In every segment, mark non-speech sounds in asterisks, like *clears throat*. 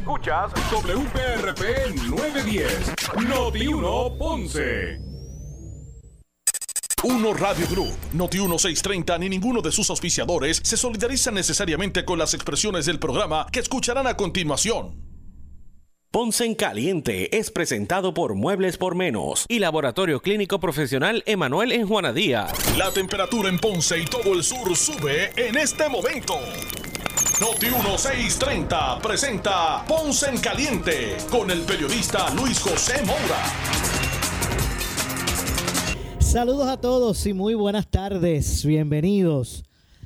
Escuchas WPRP 910, Noti 1 Ponce. Uno Radio Group, Noti 1630 ni ninguno de sus auspiciadores se solidariza necesariamente con las expresiones del programa que escucharán a continuación. Ponce en Caliente es presentado por Muebles por Menos y Laboratorio Clínico Profesional Emanuel en Juana Díaz. La temperatura en Ponce y todo el sur sube en este momento. Noti 1630 presenta Ponce en Caliente con el periodista Luis José Moura. Saludos a todos y muy buenas tardes. Bienvenidos.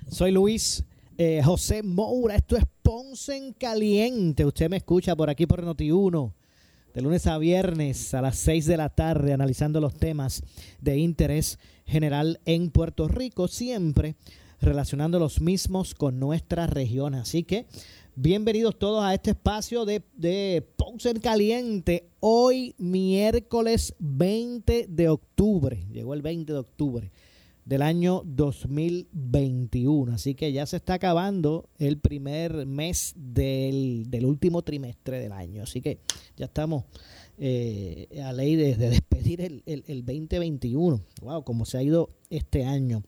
Soy Luis eh, José Moura. Esto es Ponce en Caliente. Usted me escucha por aquí por Noti1. De lunes a viernes a las 6 de la tarde analizando los temas de interés general en Puerto Rico, siempre relacionando los mismos con nuestra región. Así que bienvenidos todos a este espacio de, de Caliente. Hoy miércoles 20 de octubre. Llegó el 20 de octubre del año 2021. Así que ya se está acabando el primer mes del, último trimestre del año. Así que ya estamos eh, a ley de, despedir el, el, el 2021. Wow, como se ha ido este año.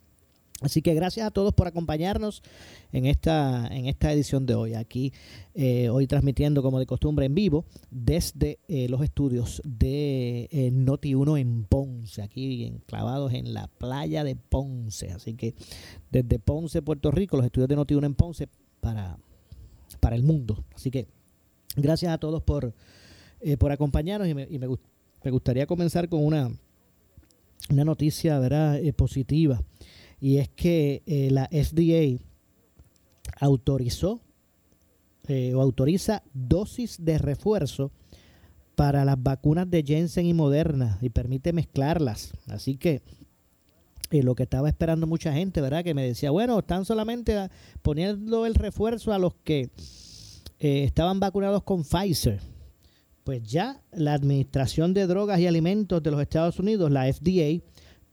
Así que gracias a todos por acompañarnos en esta, en esta edición de hoy. Aquí, eh, hoy transmitiendo como de costumbre en vivo desde eh, los estudios de eh, Noti1 en Ponce, aquí enclavados en la playa de Ponce. Así que desde Ponce, Puerto Rico, los estudios de Noti1 en Ponce para, para el mundo. Así que gracias a todos por, por acompañarnos y, me, y me, me, gustaría comenzar con una, una noticia ¿verdad? positiva y es que eh, la FDA autorizó eh, o autoriza dosis de refuerzo para las vacunas de Jensen y Moderna y permite mezclarlas. Así que eh, lo que estaba esperando mucha gente, ¿verdad? Que me decía, bueno, están solamente poniendo el refuerzo a los que estaban vacunados con Pfizer. Pues ya la Administración de Drogas y Alimentos de los Estados Unidos, la FDA,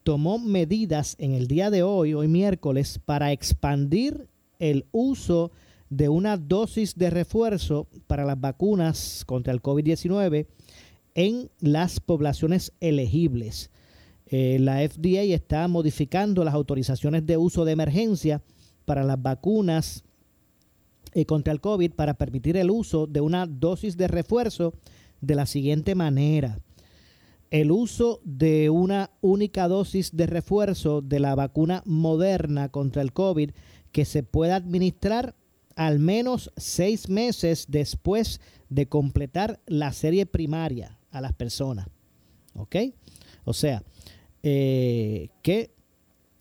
tomó medidas en el día de hoy, hoy miércoles, para expandir el uso de una dosis de refuerzo para las vacunas contra el COVID-19 en las poblaciones elegibles. Eh, la FDA está modificando las autorizaciones de uso de emergencia para las vacunas eh, contra el COVID para permitir el uso de una dosis de refuerzo de la siguiente manera el uso de una única dosis de refuerzo de la vacuna moderna contra el COVID que se pueda administrar al menos seis meses después de completar la serie primaria a las personas. ¿Ok? O sea, eh, que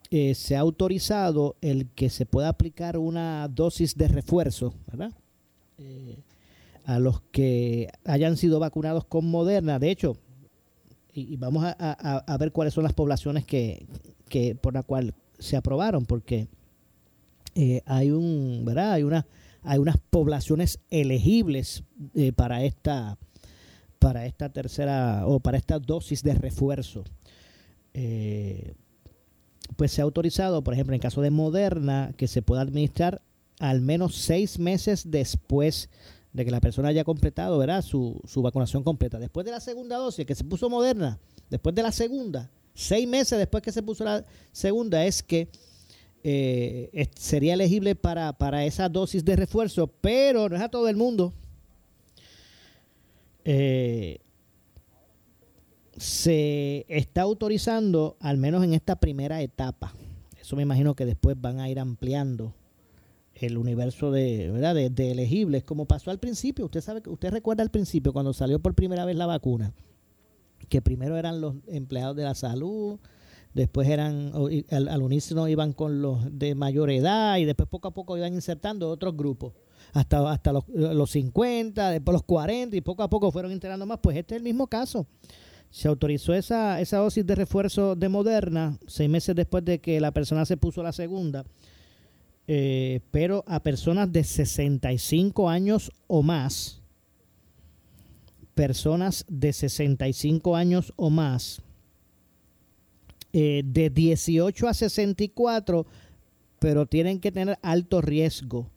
eh, se ha autorizado el que se pueda aplicar una dosis de refuerzo, ¿verdad? Eh, a los que hayan sido vacunados con Moderna. De hecho, y, vamos a, ver cuáles son las poblaciones que, por la cual se aprobaron, porque eh, hay un, ¿verdad? Hay una, hay unas poblaciones elegibles eh, para esta, para esta tercera o para esta dosis de refuerzo. Eh, pues se ha autorizado, por ejemplo, en caso de Moderna, que se pueda administrar al menos seis meses después de que la persona haya completado ¿verdad? Su, su vacunación completa. Después de la segunda dosis, que se puso moderna, después de la segunda, seis meses después que se puso la segunda, es que eh, sería elegible para, para, esa dosis de refuerzo, pero no es a todo el mundo. Eh, se está autorizando, al menos en esta primera etapa. Eso me imagino que después van a ir ampliando el universo de, ¿verdad? De, elegibles, como pasó al principio. Usted sabe que usted recuerda al principio cuando salió por primera vez la vacuna, que primero eran los empleados de la salud, después eran al, al unísono iban con los de mayor edad y después poco a poco iban insertando otros grupos. Hasta, hasta los, los 50, después los 40 y poco a poco fueron integrando más. Pues este es el mismo caso. Se autorizó esa, esa dosis de refuerzo de Moderna seis meses después de que la persona se puso la segunda eh, pero a personas de 65 años o más, personas de 65 años o más, eh, de 18 a 64, pero tienen que tener alto riesgo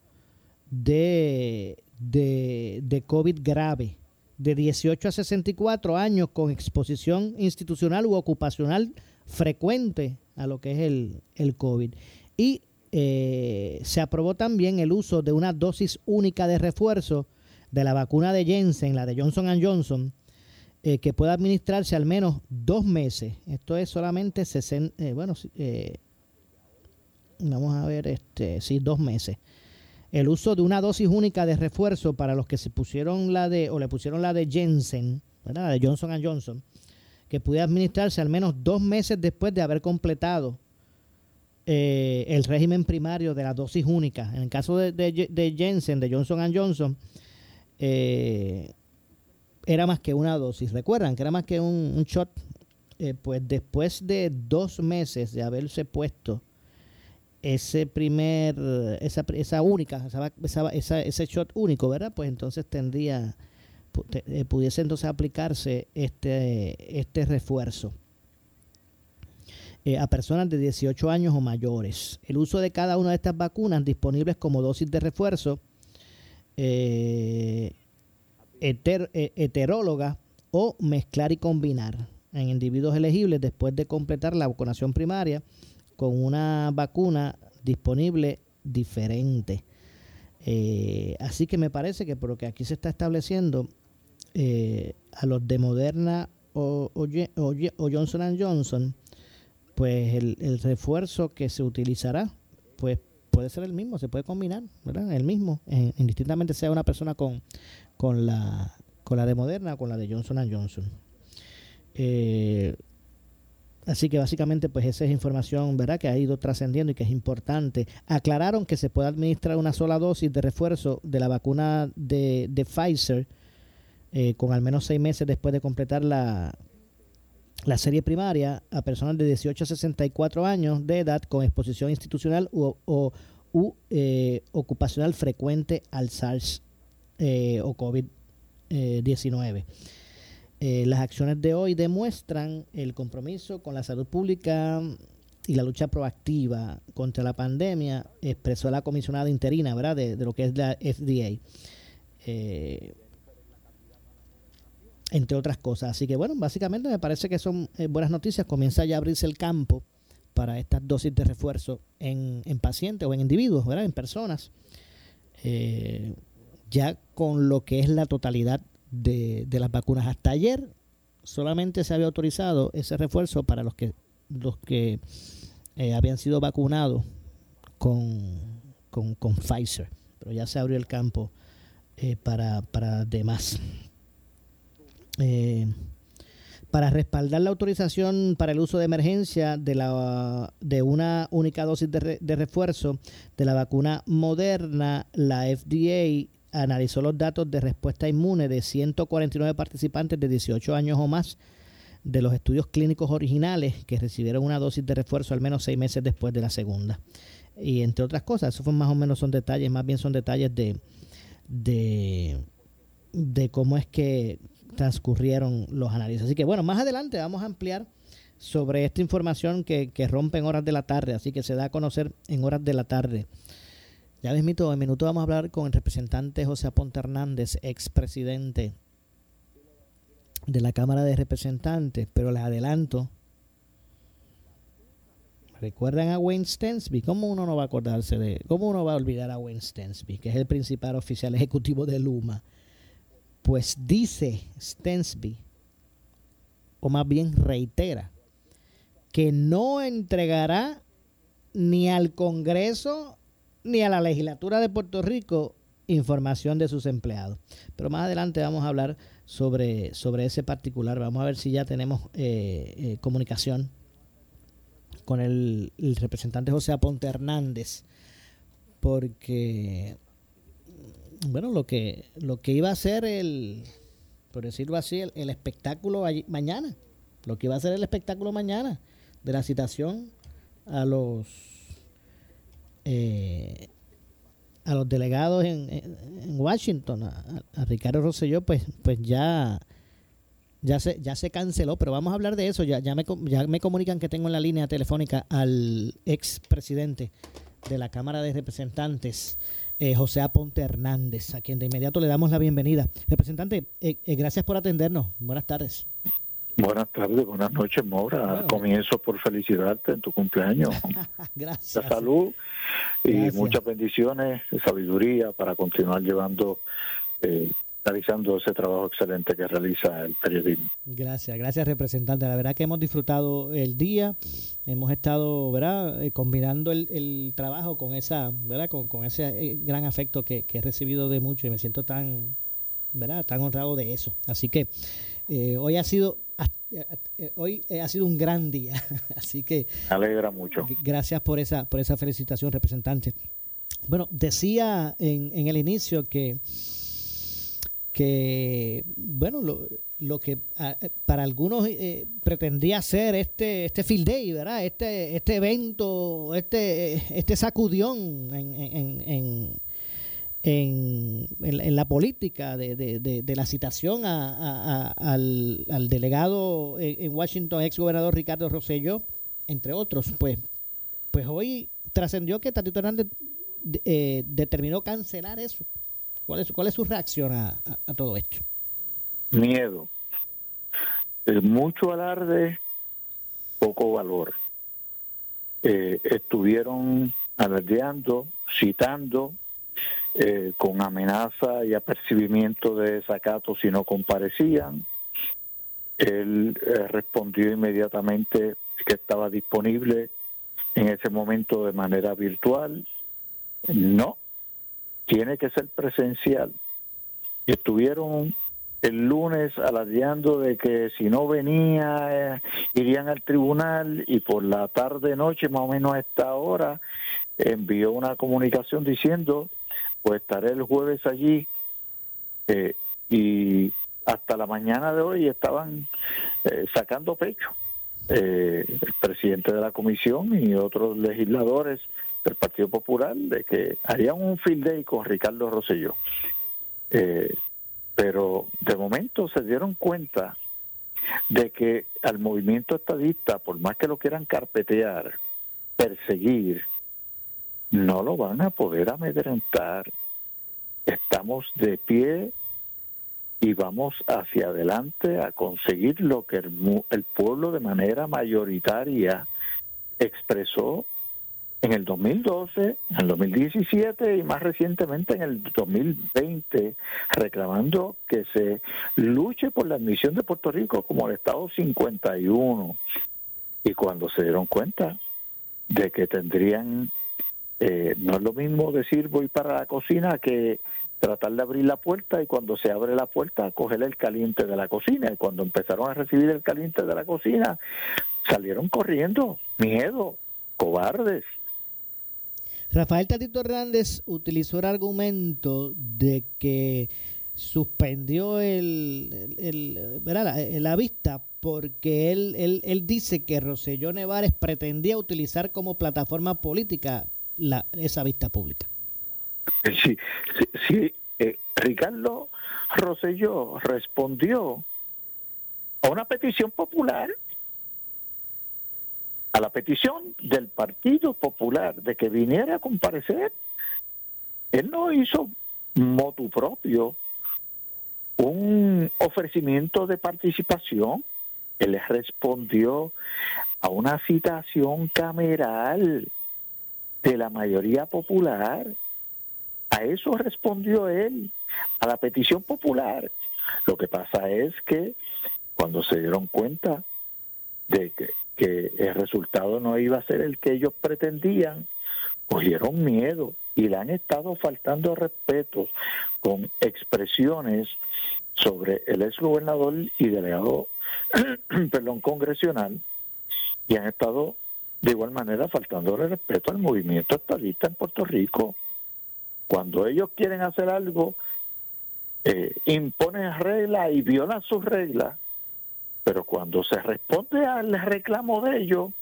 de, de, de COVID grave de 18 a 64 años con exposición institucional u ocupacional frecuente a lo que es el, el COVID. Y eh, se aprobó también el uso de una dosis única de refuerzo de la vacuna de Jensen, la de Johnson Johnson, eh, que pueda administrarse al menos dos meses. Esto es solamente 60, eh, bueno, vamos a ver, este, sí, dos meses el uso de una dosis única de refuerzo para los que se pusieron la de, o le pusieron la de Jensen, la de Johnson Johnson, que pudiera administrarse al menos dos meses después de haber completado eh, el régimen primario de la dosis única. En el caso de, de, Jensen, de Johnson Johnson, eh, era más que una dosis. Recuerdan que era más que un, shot. Eh, pues después de dos meses de haberse puesto ese primer, esa, esa única, esa, esa, ese shot único, ¿verdad? Pues entonces tendría, eh, pudiese entonces aplicarse este, este refuerzo eh, a personas de 18 años o mayores. El uso de cada una de estas vacunas disponibles como dosis de refuerzo eh, heteróloga o mezclar y combinar en individuos elegibles después de completar la vacunación primaria con una vacuna disponible diferente. Eh, así que me parece que por lo que aquí se está estableciendo, eh, a los de Moderna o, Johnson Johnson, pues el, refuerzo que se utilizará, pues puede ser el mismo, se puede combinar, ¿verdad? El mismo, indistintamente sea una persona con, con, la, con la de Moderna o con la de Johnson Johnson. Eh, Así que básicamente pues esa es información ¿verdad? que ha ido trascendiendo y que es importante. Aclararon que se puede administrar una sola dosis de refuerzo de la vacuna de, Pfizer eh, con al menos seis meses después de completar la, la serie primaria a personas de 18 a 64 años de edad con exposición institucional u, o, eh, ocupacional frecuente al SARS eh, o COVID-19. Eh, las acciones de hoy demuestran el compromiso con la salud pública y la lucha proactiva contra la pandemia, expresó la comisionada interina, ¿verdad?, de, lo que es la FDA. Entre otras cosas. Así que bueno, básicamente me parece que son eh, buenas noticias. Comienza ya a abrirse el campo para estas dosis de refuerzo en, pacientes o en individuos, ¿verdad? En personas. ya con lo que es la totalidad de, de las vacunas. Hasta ayer solamente se había autorizado ese refuerzo para los que los que eh, habían sido vacunados con, con, Pfizer, pero ya se abrió el campo eh, para, para demás. Eh, para respaldar la autorización para el uso de emergencia de, la, de una única dosis de, refuerzo de la vacuna moderna, la FDA analizó los datos de respuesta inmune de 149 participantes de 18 años o más de los estudios clínicos originales que recibieron una dosis de refuerzo al menos seis meses después de la segunda. Y entre otras cosas, eso fue más o menos son detalles, más bien son detalles de, de, de cómo es que transcurrieron los análisis. Así que bueno, más adelante vamos a ampliar sobre esta información que, que rompe en horas de la tarde, así que se da a conocer en horas de la tarde ya mismito, en minuto vamos a hablar con el representante José Aponte Hernández, expresidente de la Cámara de Representantes, pero les adelanto. ¿Recuerdan a Wayne Stensby? ¿Cómo uno no va a acordarse de, cómo uno va a olvidar a Wayne Stensby, que es el principal oficial ejecutivo de Luma? Pues dice Stensby, o más bien reitera, que no entregará ni al Congreso ni a la legislatura de Puerto Rico información de sus empleados. Pero más adelante vamos a hablar sobre, sobre ese particular. Vamos a ver si ya tenemos eh, eh, comunicación con el, representante José Aponte Hernández, porque bueno, lo que, lo que iba a ser el, por decirlo así, el, espectáculo mañana, lo que iba a ser el espectáculo mañana de la citación a los eh, a los delegados en, Washington, a, Ricardo Rosselló, pues, pues ya, ya, se, ya se canceló, pero vamos a hablar de eso. Ya, ya, me, ya me comunican que tengo en la línea telefónica al ex presidente de la Cámara de Representantes, eh, José Aponte Hernández, a quien de inmediato le damos la bienvenida. Representante, eh, eh, gracias por atendernos. Buenas tardes. Buenas tardes, buenas noches, Maura. Comienzo por felicitarte en tu cumpleaños. *laughs* gracias. salud y muchas bendiciones, sabiduría para continuar llevando eh, realizando ese trabajo excelente que realiza el periodismo. Gracias, gracias representante. La verdad que hemos disfrutado el día, hemos estado, ¿verdad? Eh, combinando el, trabajo con esa, ¿verdad? Con, ese eh, gran afecto que, he recibido de mucho y me siento tan, ¿verdad? Tan honrado de eso. Así que eh, hoy ha sido hoy ha sido un gran día, *laughs* así que alegra mucho. Gracias por esa por esa felicitación, representante. Bueno, decía en, en el inicio que que, bueno, lo, lo que para algunos eh, pretendía ser este este field day, ¿verdad? Este este evento, este este sacudión en, en, en, en, la política de, de, de, la citación a, al, al, delegado en Washington, ex gobernador Ricardo Rosselló, entre otros, pues, pues hoy trascendió que Tatito Hernández eh, determinó cancelar eso ¿Cuál es, su reacción a, todo esto? Miedo. Eh, mucho alarde, poco valor. Eh, estuvieron alardeando, citando, eh, con amenaza y apercibimiento de desacato si no comparecían. Él respondió inmediatamente que estaba disponible en ese momento de manera virtual. No, tiene que ser presencial. Estuvieron el lunes alardeando de que si no venía eh, irían al tribunal y por la tarde noche más o menos a esta hora envió una comunicación diciendo pues estaré el jueves allí eh, y hasta la mañana de hoy estaban eh, sacando pecho el presidente de la comisión y otros legisladores del Partido Popular de que harían un field day con Ricardo Rosselló. Eh, pero de momento se dieron cuenta de que al movimiento estadista, por más que lo quieran carpetear, perseguir, no lo van a poder amedrentar. Estamos de pie y vamos hacia adelante a conseguir lo que el, el pueblo de manera mayoritaria expresó en el 2012, en el 2017 y más recientemente en el 2020, reclamando que se luche por la admisión de Puerto Rico como el Estado 51. Y cuando se dieron cuenta de que tendrían, eh, no es lo mismo decir voy para la cocina que tratar de abrir la puerta y cuando se abre la puerta coger el caliente de la cocina y cuando empezaron a recibir el caliente de la cocina salieron corriendo, miedo, cobardes. Rafael Tatito Hernández utilizó el argumento de que suspendió el, la, vista porque él, él, él dice que Roselló Nevares pretendía utilizar como plataforma política la, esa vista pública. Sí, sí, sí eh, Ricardo Roselló respondió a una petición popular a la petición del Partido Popular de que viniera a comparecer, él no hizo motu propio un ofrecimiento de participación, él respondió a una citación cameral de la mayoría popular. A eso respondió él, a la petición popular. Lo que pasa es que cuando se dieron cuenta de que que el resultado no iba a ser el que ellos pretendían, cogieron miedo y le han estado faltando respeto con expresiones sobre el ex gobernador y delegado *clears throat* perdón, congresional y han estado de igual manera faltando respeto al movimiento estadista en Puerto Rico. Cuando ellos quieren hacer algo, eh, imponen reglas y violan sus reglas pero cuando se responde al reclamo de ellos,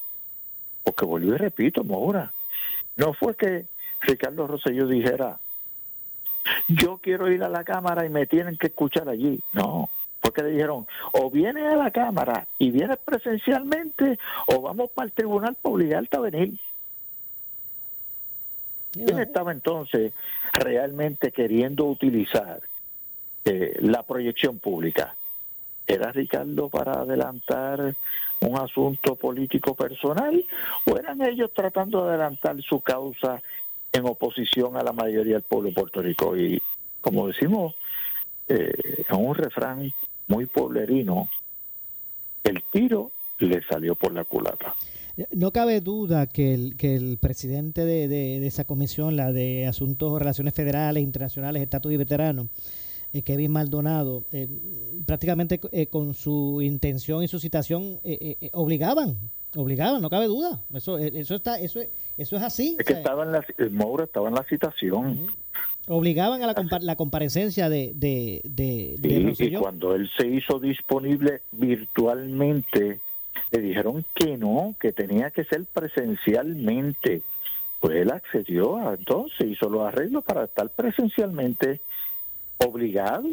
porque volvió y repito, Mora, no fue que Ricardo Rosselló dijera, yo quiero ir a la Cámara y me tienen que escuchar allí. No, porque le dijeron, o vienes a la Cámara y vienes presencialmente, o vamos para el tribunal para obligarte a venir. ¿Quién estaba entonces realmente queriendo utilizar eh, la proyección pública? ¿Era Ricardo para adelantar un asunto político personal o eran ellos tratando de adelantar su causa en oposición a la mayoría del pueblo de Puerto Rico? Y como decimos eh, un refrán muy poblerino, el tiro le salió por la culata. No cabe duda que el, que el presidente de, de, esa comisión, la de Asuntos, Relaciones Federales, Internacionales, Estatus y Veteranos, eh, Kevin Maldonado, eh, prácticamente eh, con su intención y su citación obligaban, obligaban, no cabe duda. Eso, eso está, eso, eso es así. Es que estaba en la, Moura estaba en la citación. Obligaban a la, la comparecencia de, de, de, y cuando él se hizo disponible virtualmente le dijeron que no, que tenía que ser presencialmente. Pues él accedió a entonces, hizo los arreglos para estar presencialmente obligado.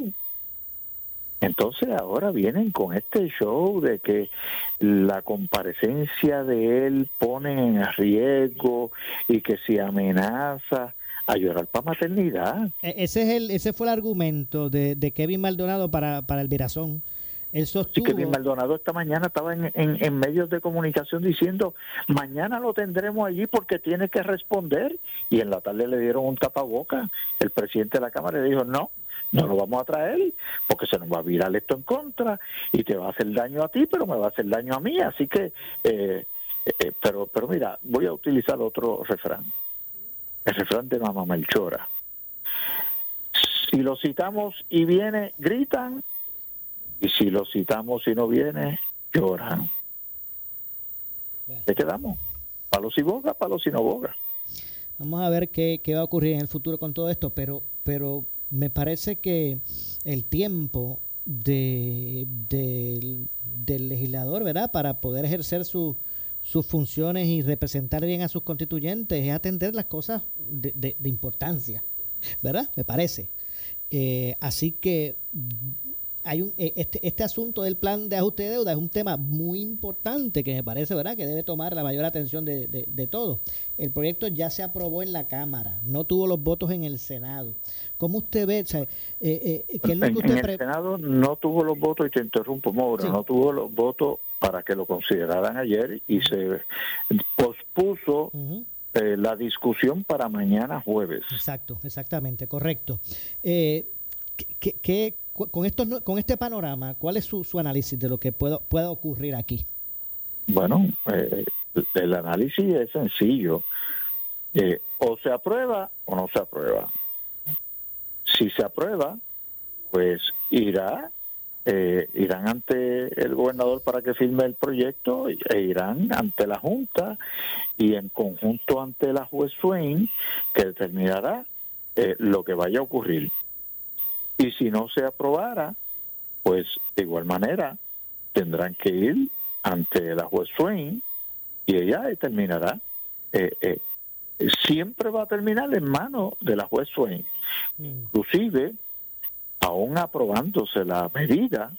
Entonces ahora vienen con este show de que la comparecencia de él pone en riesgo y que si amenaza a llorar para maternidad. E-, ese es el ese fue el argumento de, de Kevin Maldonado para, para el Virazón Sí, que Maldonado esta mañana estaba en, en, medios de comunicación diciendo, mañana lo tendremos allí porque tiene que responder. Y en la tarde le dieron un tapaboca. El presidente de la Cámara le dijo, no, no lo vamos a traer porque se nos va a virar esto en contra y te va a hacer daño a ti, pero me va a hacer daño a mí. Así que, eh, eh, pero, pero mira, voy a utilizar otro refrán. El refrán de Mamá Melchora. Si lo citamos y viene, gritan y si lo citamos y no viene, lloran. ¿Qué quedamos? Palos y boga, palos y no boga. Vamos a ver qué, va a ocurrir en el futuro con todo esto, pero, pero me parece que el tiempo de, del legislador, ¿verdad? Para poder ejercer sus funciones y representar bien a sus constituyentes es atender las cosas de, importancia, ¿verdad? Me parece. Eh, así que hay un, eh, este, este asunto del plan de ajuste de deuda es un tema muy importante que me parece verdad que debe tomar la mayor atención de, de, todos. El proyecto ya se aprobó en la Cámara, no tuvo los votos en el Senado. ¿Cómo usted ve? Eh, eh, en, el Senado no tuvo los votos, y te interrumpo, Mauro, no tuvo los votos para que lo consideraran ayer y se pospuso la discusión para mañana jueves. Exacto, exactamente, correcto. ¿qué, qué, con, esto, con este panorama, ¿cuál es su, análisis de lo que pueda, pueda ocurrir aquí? Bueno, eh, el análisis es sencillo. Eh, o se aprueba o no se aprueba. Si se aprueba, pues irá, eh, irán ante el gobernador para que firme el proyecto e irán ante la Junta y en conjunto ante la juez Swain que determinará lo que vaya a ocurrir. Y si no se aprobara, pues de igual manera tendrán que ir ante la juez Swain y ella determinará. Eh, eh, siempre va a terminar en manos de la juez Swain. Mm. Inclusive, aún aprobándose la medida,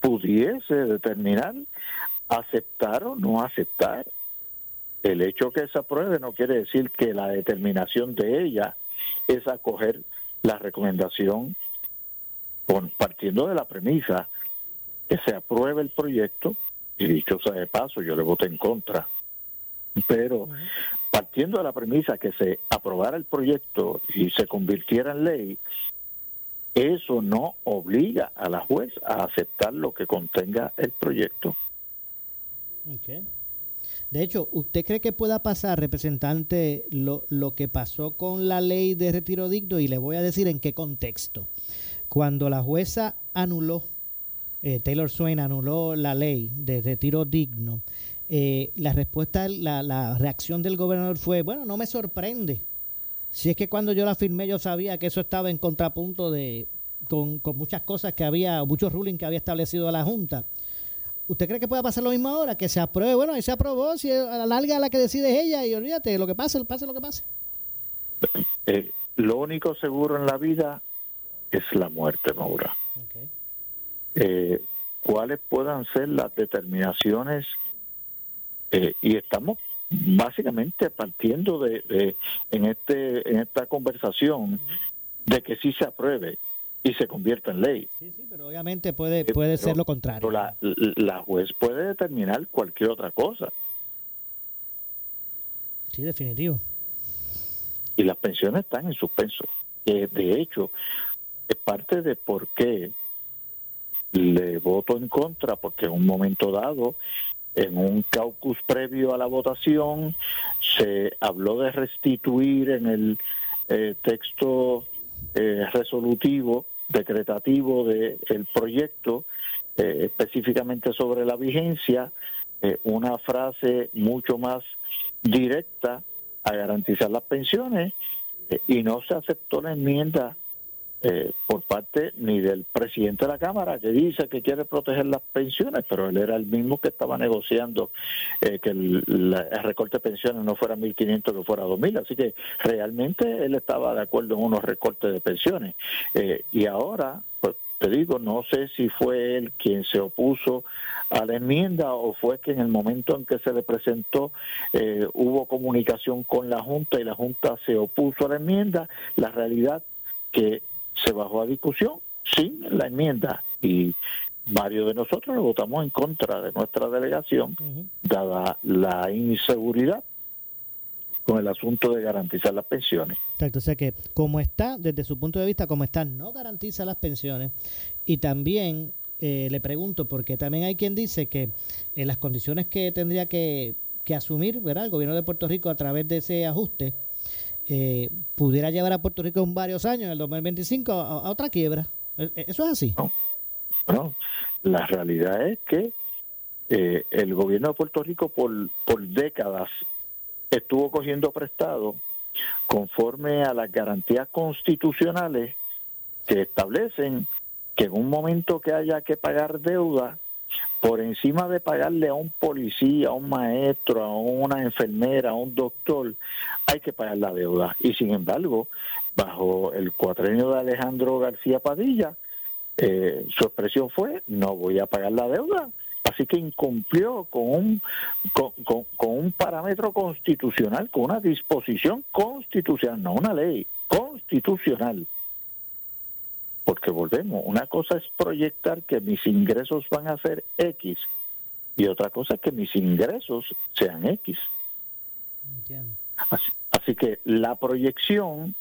pudiese determinar aceptar o no aceptar. El hecho que se apruebe no quiere decir que la determinación de ella es acoger la recomendación partiendo de la premisa que se apruebe el proyecto, y dicho sea de paso, yo le voté en contra, pero partiendo de la premisa que se aprobara el proyecto y se convirtiera en ley, eso no obliga a la juez a aceptar lo que contenga el proyecto. De hecho, ¿usted cree que pueda pasar, representante, lo, lo que pasó con la ley de retiro digno? Y le voy a decir en qué contexto. Cuando la jueza anuló, eh, Taylor Swain anuló la ley de retiro digno, eh, la respuesta, la, la reacción del gobernador fue, bueno, no me sorprende. Si es que cuando yo la firmé yo sabía que eso estaba en contrapunto de con, muchas cosas que había, muchos rulings que había establecido la Junta. ¿Usted cree que pueda pasar lo mismo ahora? Que se apruebe, bueno, y se aprobó, si a la larga la que decide es ella, y olvídate, lo que pase, pase lo que pase. Eh, lo único seguro en la vida es la muerte, Maura. Eh, ¿Cuáles puedan ser las determinaciones? Eh, y estamos básicamente partiendo de, de, en este en esta conversación de que sí se apruebe y se convierta en ley. Sí, sí, pero obviamente puede puede ser lo contrario. Pero la, la juez puede determinar cualquier otra cosa. Sí, definitivo. Y las pensiones están en suspenso. Eh, de hecho, es parte de por qué le voto en contra, porque en un momento dado, en un caucus previo a la votación, se habló de restituir en el eh, texto eh, resolutivo, decretativo del proyecto, eh, específicamente sobre la vigencia, una frase mucho más directa a garantizar las pensiones y no se aceptó la enmienda eh, por parte ni del presidente de la Cámara que dice que quiere proteger las pensiones, pero él era el mismo que estaba negociando eh, que el, recorte de pensiones no fuera 1.500, que fuera 2.000. Así que realmente él estaba de acuerdo en unos recortes de pensiones. Eh, y ahora, pues te digo, no sé si fue él quien se opuso a la enmienda o fue que en el momento en que se le presentó eh, hubo comunicación con la Junta y la Junta se opuso a la enmienda. La realidad que se bajó a discusión sin la enmienda y varios de nosotros votamos en contra de nuestra delegación dada la inseguridad con el asunto de garantizar las pensiones. Exacto, o sea que como está, desde su punto de vista, como está, no garantiza las pensiones. Y también eh, le pregunto, porque también hay quien dice que en las condiciones que tendría que, que asumir ¿verdad? el gobierno de Puerto Rico a través de ese ajuste, eh, pudiera llevar a Puerto Rico en varios años, en el 2025, a, a otra quiebra. Eh, eh, ¿Eso es así? Bueno, la realidad es que eh, el gobierno de Puerto Rico por, por décadas estuvo cogiendo prestado conforme a las garantías constitucionales que establecen que en un momento que haya que pagar deuda, por encima de pagarle a un policía, a un maestro, a una enfermera, a un doctor, hay que pagar la deuda. Y sin embargo, bajo el cuatrenio de Alejandro García Padilla, eh, su expresión fue no voy a pagar la deuda así que incumplió con un con, un parámetro constitucional con una disposición constitucional no una ley constitucional porque volvemos una cosa es proyectar que mis ingresos van a ser X y otra cosa es que mis ingresos sean X Entiendo. Así, así que la proyección,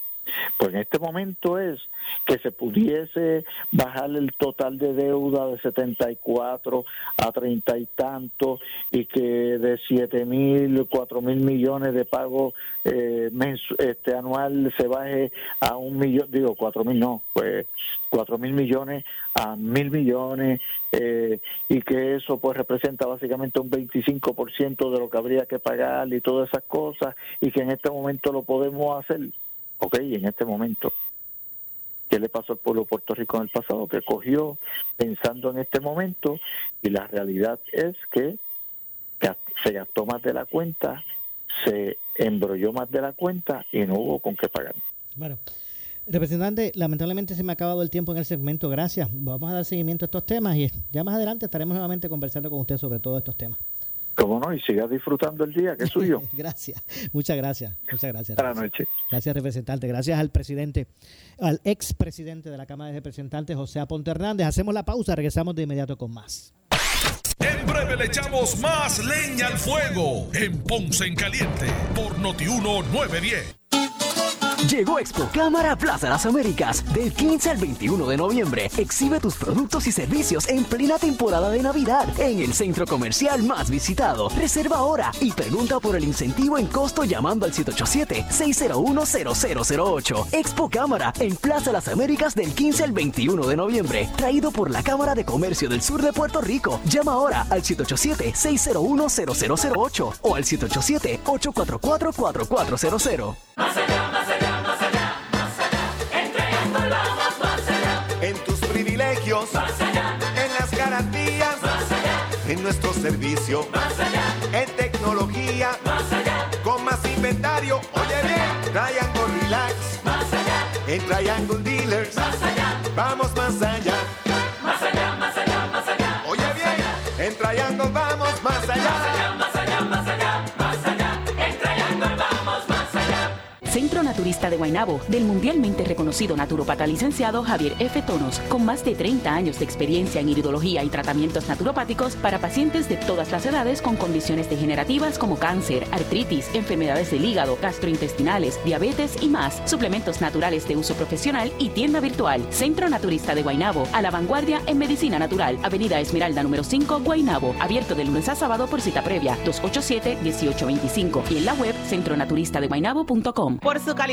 pues en este momento es que se pudiese bajar el total de deuda de 74 a 30 y tanto y que de 7 mil, 4 mil millones de pago eh, este anual se baje a un millón, digo 4 mil no, pues 4 mil millones a mil millones eh, y que eso pues representa básicamente un 25% de lo que habría que pagar y todas esas cosas y que en este momento lo podemos hacer. Ok, en este momento, ¿qué le pasó al pueblo de Puerto Rico en el pasado? Que cogió pensando en este momento y la realidad es que se gastó más de la cuenta, se embrolló más de la cuenta y no hubo con qué pagar. Bueno, representante, lamentablemente se me ha acabado el tiempo en el segmento. Gracias. Vamos a dar seguimiento a estos temas y ya más adelante estaremos nuevamente conversando con usted sobre todos estos temas. ¿Cómo no? Y siga disfrutando el día, que es suyo. *laughs* Gracias. Muchas gracias. Muchas gracias. Buenas noches. Gracias, representante. Gracias al presidente, al expresidente de la Cámara de Representantes, José Aponte Hernández. Hacemos la pausa, regresamos de inmediato con más. En breve le echamos más leña al fuego en Ponce en Caliente por Notiuno 910. Llegó Expo Cámara Plaza Las Américas. Del 15 al 21 de noviembre, exhibe tus productos y servicios en plena temporada de Navidad en el centro comercial más visitado. Reserva ahora y pregunta por el incentivo en costo llamando al 787-601-0008. Expo Cámara en Plaza Las Américas del 15 al 21 de noviembre. Traído por la Cámara de Comercio del Sur de Puerto Rico. Llama ahora al 787-601-0008 o al 787-844-4400. en en nuestro servicio, en tecnología, con más inventario. Oye bien, Triangle Relax, en Triangle Dealers, más allá. Vamos más allá. Naturista de Guaynabo, del mundialmente reconocido naturopata licenciado Javier F. Tonos, con más de 30 años de experiencia en iridología y tratamientos naturopáticos para pacientes de todas las edades con condiciones degenerativas como cáncer, artritis, enfermedades del hígado, gastrointestinales, diabetes y más. Suplementos naturales de uso profesional y tienda virtual. Centro Naturista de Guaynabo, a la vanguardia en medicina natural. Avenida Esmeralda número 5, Guaynabo. Abierto de lunes a sábado por cita previa 287-1825 y en la web centronaturista-de-guaynabo.com Por su calidad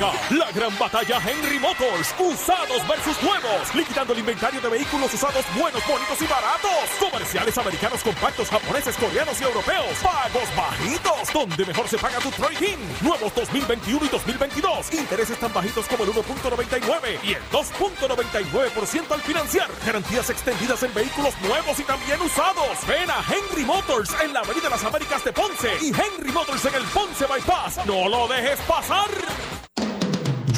La gran batalla Henry Motors, usados versus nuevos, liquidando el inventario de vehículos usados buenos, bonitos y baratos. Comerciales americanos compactos, japoneses, coreanos y europeos. Pagos bajitos, donde mejor se paga tu trade-in. Nuevos 2021 y 2022. Intereses tan bajitos como el 1.99 y el 2.99% al financiar. Garantías extendidas en vehículos nuevos y también usados. Ven a Henry Motors en la Avenida Las Américas de Ponce y Henry Motors en el Ponce Bypass. No lo dejes pasar.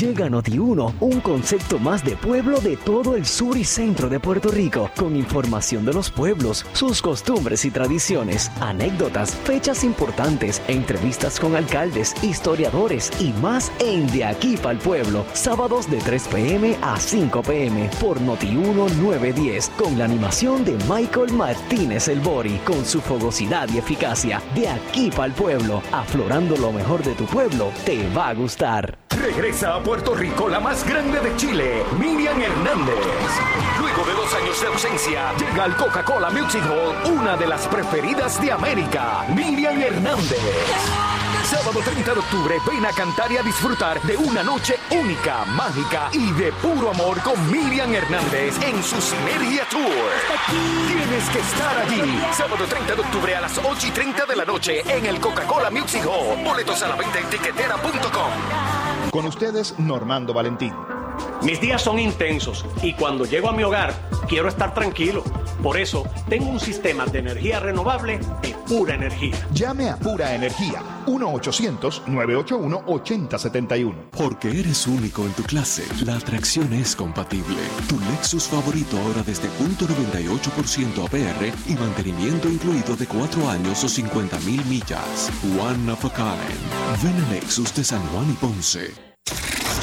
Llega Noti1, un concepto más de pueblo de todo el sur y centro de Puerto Rico, con información de los pueblos, sus costumbres y tradiciones, anécdotas, fechas importantes, entrevistas con alcaldes, historiadores y más en De aquí para el pueblo, sábados de 3 pm a 5 pm por Noti1 910, con la animación de Michael Martínez El Bori, con su fogosidad y eficacia. De aquí para el pueblo, aflorando lo mejor de tu pueblo, te va a gustar. Regresa a Puerto Rico la más grande de Chile, Miriam Hernández. Luego de dos años de ausencia, llega al Coca-Cola Music Hall, una de las preferidas de América, Miriam Hernández. Sábado 30 de octubre, ven a cantar y a disfrutar de una noche única, mágica y de puro amor con Miriam Hernández en su Sinergia Tour. Tienes que estar allí. Sábado 30 de octubre a las 8 y 30 de la noche en el Coca-Cola Music Hall. Boletos a la venta en tiquetera.com. Con ustedes, Normando Valentín. Mis días son intensos y cuando llego a mi hogar quiero estar tranquilo. Por eso tengo un sistema de energía renovable de pura energía. Llame a Pura Energía 1-800-981-8071. Porque eres único en tu clase, la atracción es compatible. Tu Lexus favorito ahora desde punto .98% APR y mantenimiento incluido de 4 años o 50 mil millas. One of a kind. Ven a Lexus de San Juan y Ponce.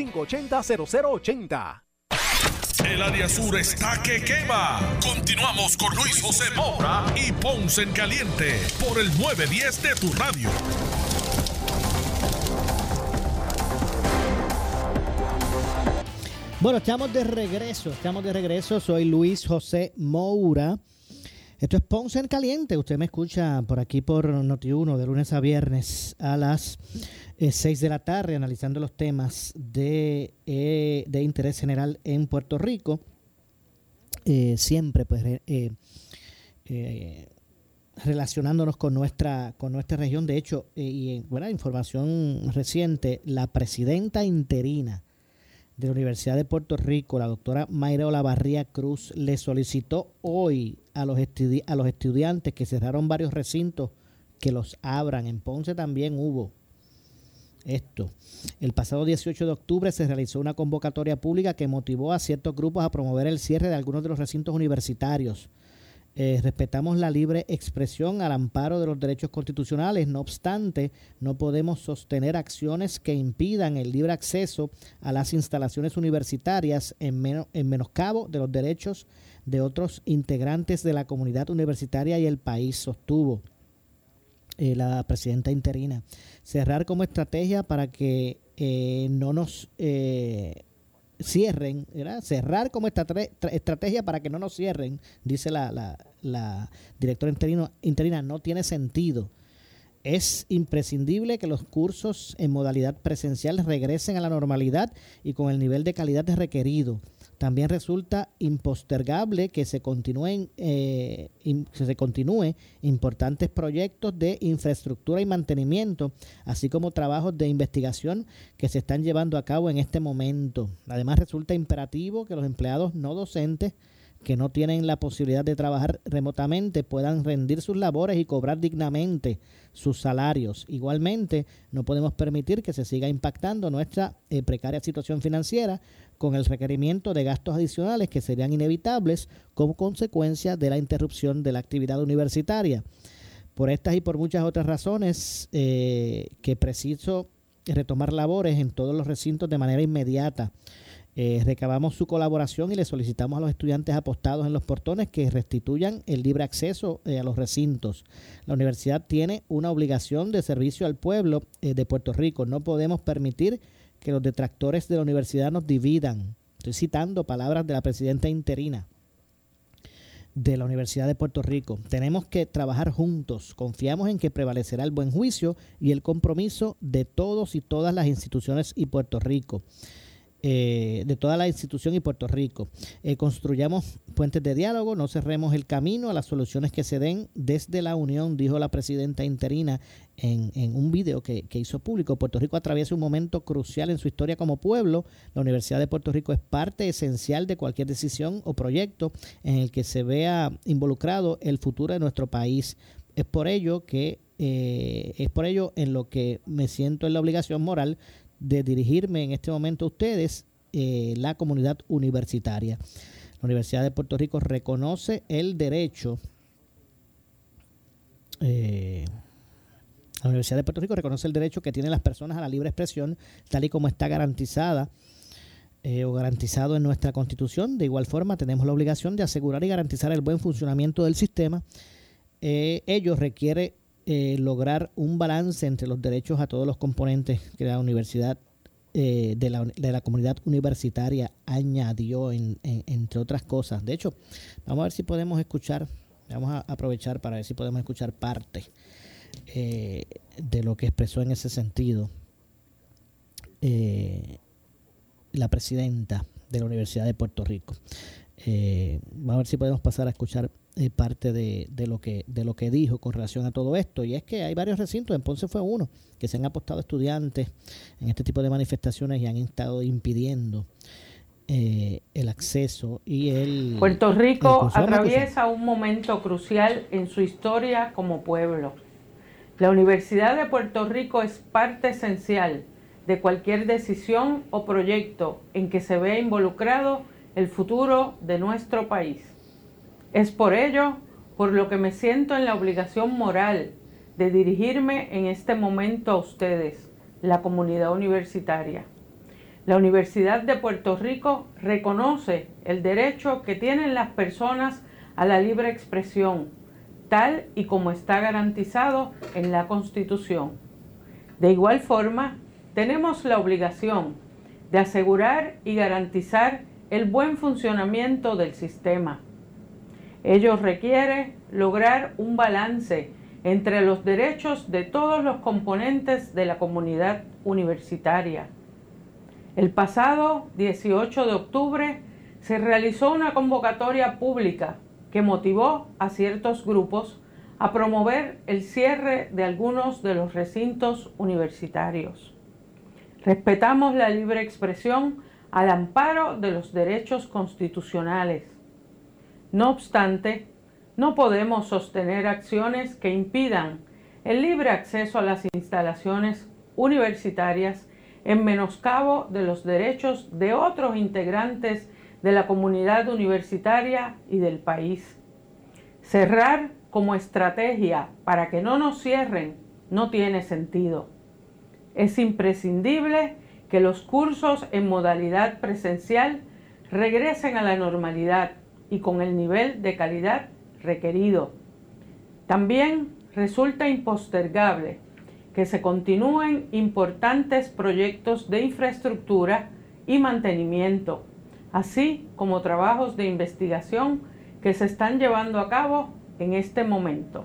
580-0080. El área sur está que quema. Continuamos con Luis José Moura y Ponce en Caliente por el 910 de tu radio. Bueno, estamos de regreso, estamos de regreso. Soy Luis José Moura. Esto es Ponce en Caliente. Usted me escucha por aquí por Noti1 de lunes a viernes a las 6 eh, de la tarde analizando los temas de, eh, interés general en Puerto Rico. Eh, siempre pues relacionándonos con nuestra con nuestra región. De hecho, y bueno, información reciente, la presidenta interina de la Universidad de Puerto Rico, la doctora Mayra Olavarría Cruz, le solicitó hoy a los, a los estudiantes que cerraron varios recintos que los abran. En Ponce también hubo esto. El pasado 18 de octubre se realizó una convocatoria pública que motivó a ciertos grupos a promover el cierre de algunos de los recintos universitarios. Eh, respetamos la libre expresión al amparo de los derechos constitucionales, no obstante, no podemos sostener acciones que impidan el libre acceso a las instalaciones universitarias en, en menoscabo de los derechos de otros integrantes de la comunidad universitaria y el país, sostuvo eh, la presidenta interina. Cerrar como estrategia para que eh, no nos cierren, cerrar como estrategia para que no nos cierren, dice la, la, directora interino, interina, no tiene sentido. Es imprescindible que los cursos en modalidad presencial regresen a la normalidad y con el nivel de calidad requerido. También resulta impostergable que se continúen eh, que se continúe importantes proyectos de infraestructura y mantenimiento, así como trabajos de investigación que se están llevando a cabo en este momento. Además resulta imperativo que los empleados no docentes que no tienen la posibilidad de trabajar remotamente puedan rendir sus labores y cobrar dignamente sus salarios. Igualmente, no podemos permitir que se siga impactando nuestra eh, precaria situación financiera con el requerimiento de gastos adicionales que serían inevitables como consecuencia de la interrupción de la actividad universitaria. Por estas y por muchas otras razones eh, que preciso retomar labores en todos los recintos de manera inmediata. Eh, recabamos su colaboración y le solicitamos a los estudiantes apostados en los portones que restituyan el libre acceso eh, a los recintos. La universidad tiene una obligación de servicio al pueblo eh, de Puerto Rico. No podemos permitir que los detractores de la universidad nos dividan. Estoy citando palabras de la presidenta interina de la Universidad de Puerto Rico. Tenemos que trabajar juntos. Confiamos en que prevalecerá el buen juicio y el compromiso de todos y todas las instituciones y Puerto Rico. Eh, de toda la institución y Puerto Rico. Eh, construyamos puentes de diálogo, no cerremos el camino a las soluciones que se den desde la Unión, dijo la presidenta interina en, en un video que, que, hizo público. Puerto Rico atraviesa un momento crucial en su historia como pueblo. La Universidad de Puerto Rico es parte esencial de cualquier decisión o proyecto en el que se vea involucrado el futuro de nuestro país. Es por ello que eh, es por ello en lo que me siento en la obligación moral de dirigirme en este momento a ustedes, eh, la comunidad universitaria. La Universidad de Puerto Rico reconoce el derecho, eh, la Universidad de Puerto Rico reconoce el derecho que tienen las personas a la libre expresión, tal y como está garantizada eh, o garantizado en nuestra Constitución. De igual forma, tenemos la obligación de asegurar y garantizar el buen funcionamiento del sistema. ello requiere eh, lograr un balance entre los derechos a todos los componentes que la universidad eh, de, la, de, la, comunidad universitaria añadió, entre otras cosas. De hecho, vamos a ver si podemos escuchar, vamos a aprovechar para ver si podemos escuchar parte eh, de lo que expresó en ese sentido la presidenta de la Universidad de Puerto Rico. vamos a ver si podemos pasar a escuchar eh, parte de, de, lo que, de lo que dijo con relación a todo esto. Y es que hay varios recintos, en Ponce fue uno, que se han apostado estudiantes en este tipo de manifestaciones y han estado impidiendo eh, el acceso y el... Puerto Rico atraviesa un momento crucial en su historia como pueblo. La Universidad de Puerto Rico es parte esencial de cualquier decisión o proyecto en que se vea involucrado el futuro de nuestro país. Es por ello por lo que me siento en la obligación moral de dirigirme en este momento a ustedes, la comunidad universitaria. La Universidad de Puerto Rico reconoce el derecho que tienen las personas a la libre expresión, tal y como está garantizado en la Constitución. De igual forma, tenemos la obligación de asegurar y garantizar el buen funcionamiento del sistema. Ello requiere lograr un balance entre los derechos de todos los componentes de la comunidad universitaria. El pasado 18 de octubre se realizó una convocatoria pública que motivó a ciertos grupos a promover el cierre de algunos de los recintos universitarios. Respetamos la libre expresión al amparo de los derechos constitucionales. No obstante, no podemos sostener acciones que impidan el libre acceso a las instalaciones universitarias en menoscabo de los derechos de otros integrantes de la comunidad universitaria y del país. Cerrar como estrategia para que no nos cierren no tiene sentido. Es imprescindible que los cursos en modalidad presencial regresen a la normalidad y con el nivel de calidad requerido. También resulta impostergable que se continúen importantes proyectos de infraestructura y mantenimiento, así como trabajos de investigación que se están llevando a cabo en este momento.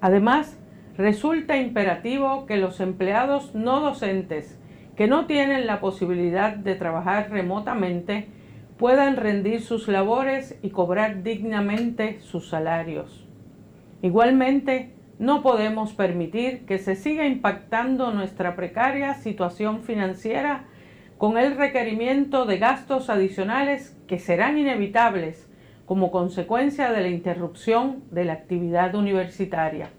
Además, resulta imperativo que los empleados no docentes que no tienen la posibilidad de trabajar remotamente puedan rendir sus labores y cobrar dignamente sus salarios. Igualmente, no podemos permitir que se siga impactando nuestra precaria situación financiera con el requerimiento de gastos adicionales que serán inevitables como consecuencia de la interrupción de la actividad universitaria.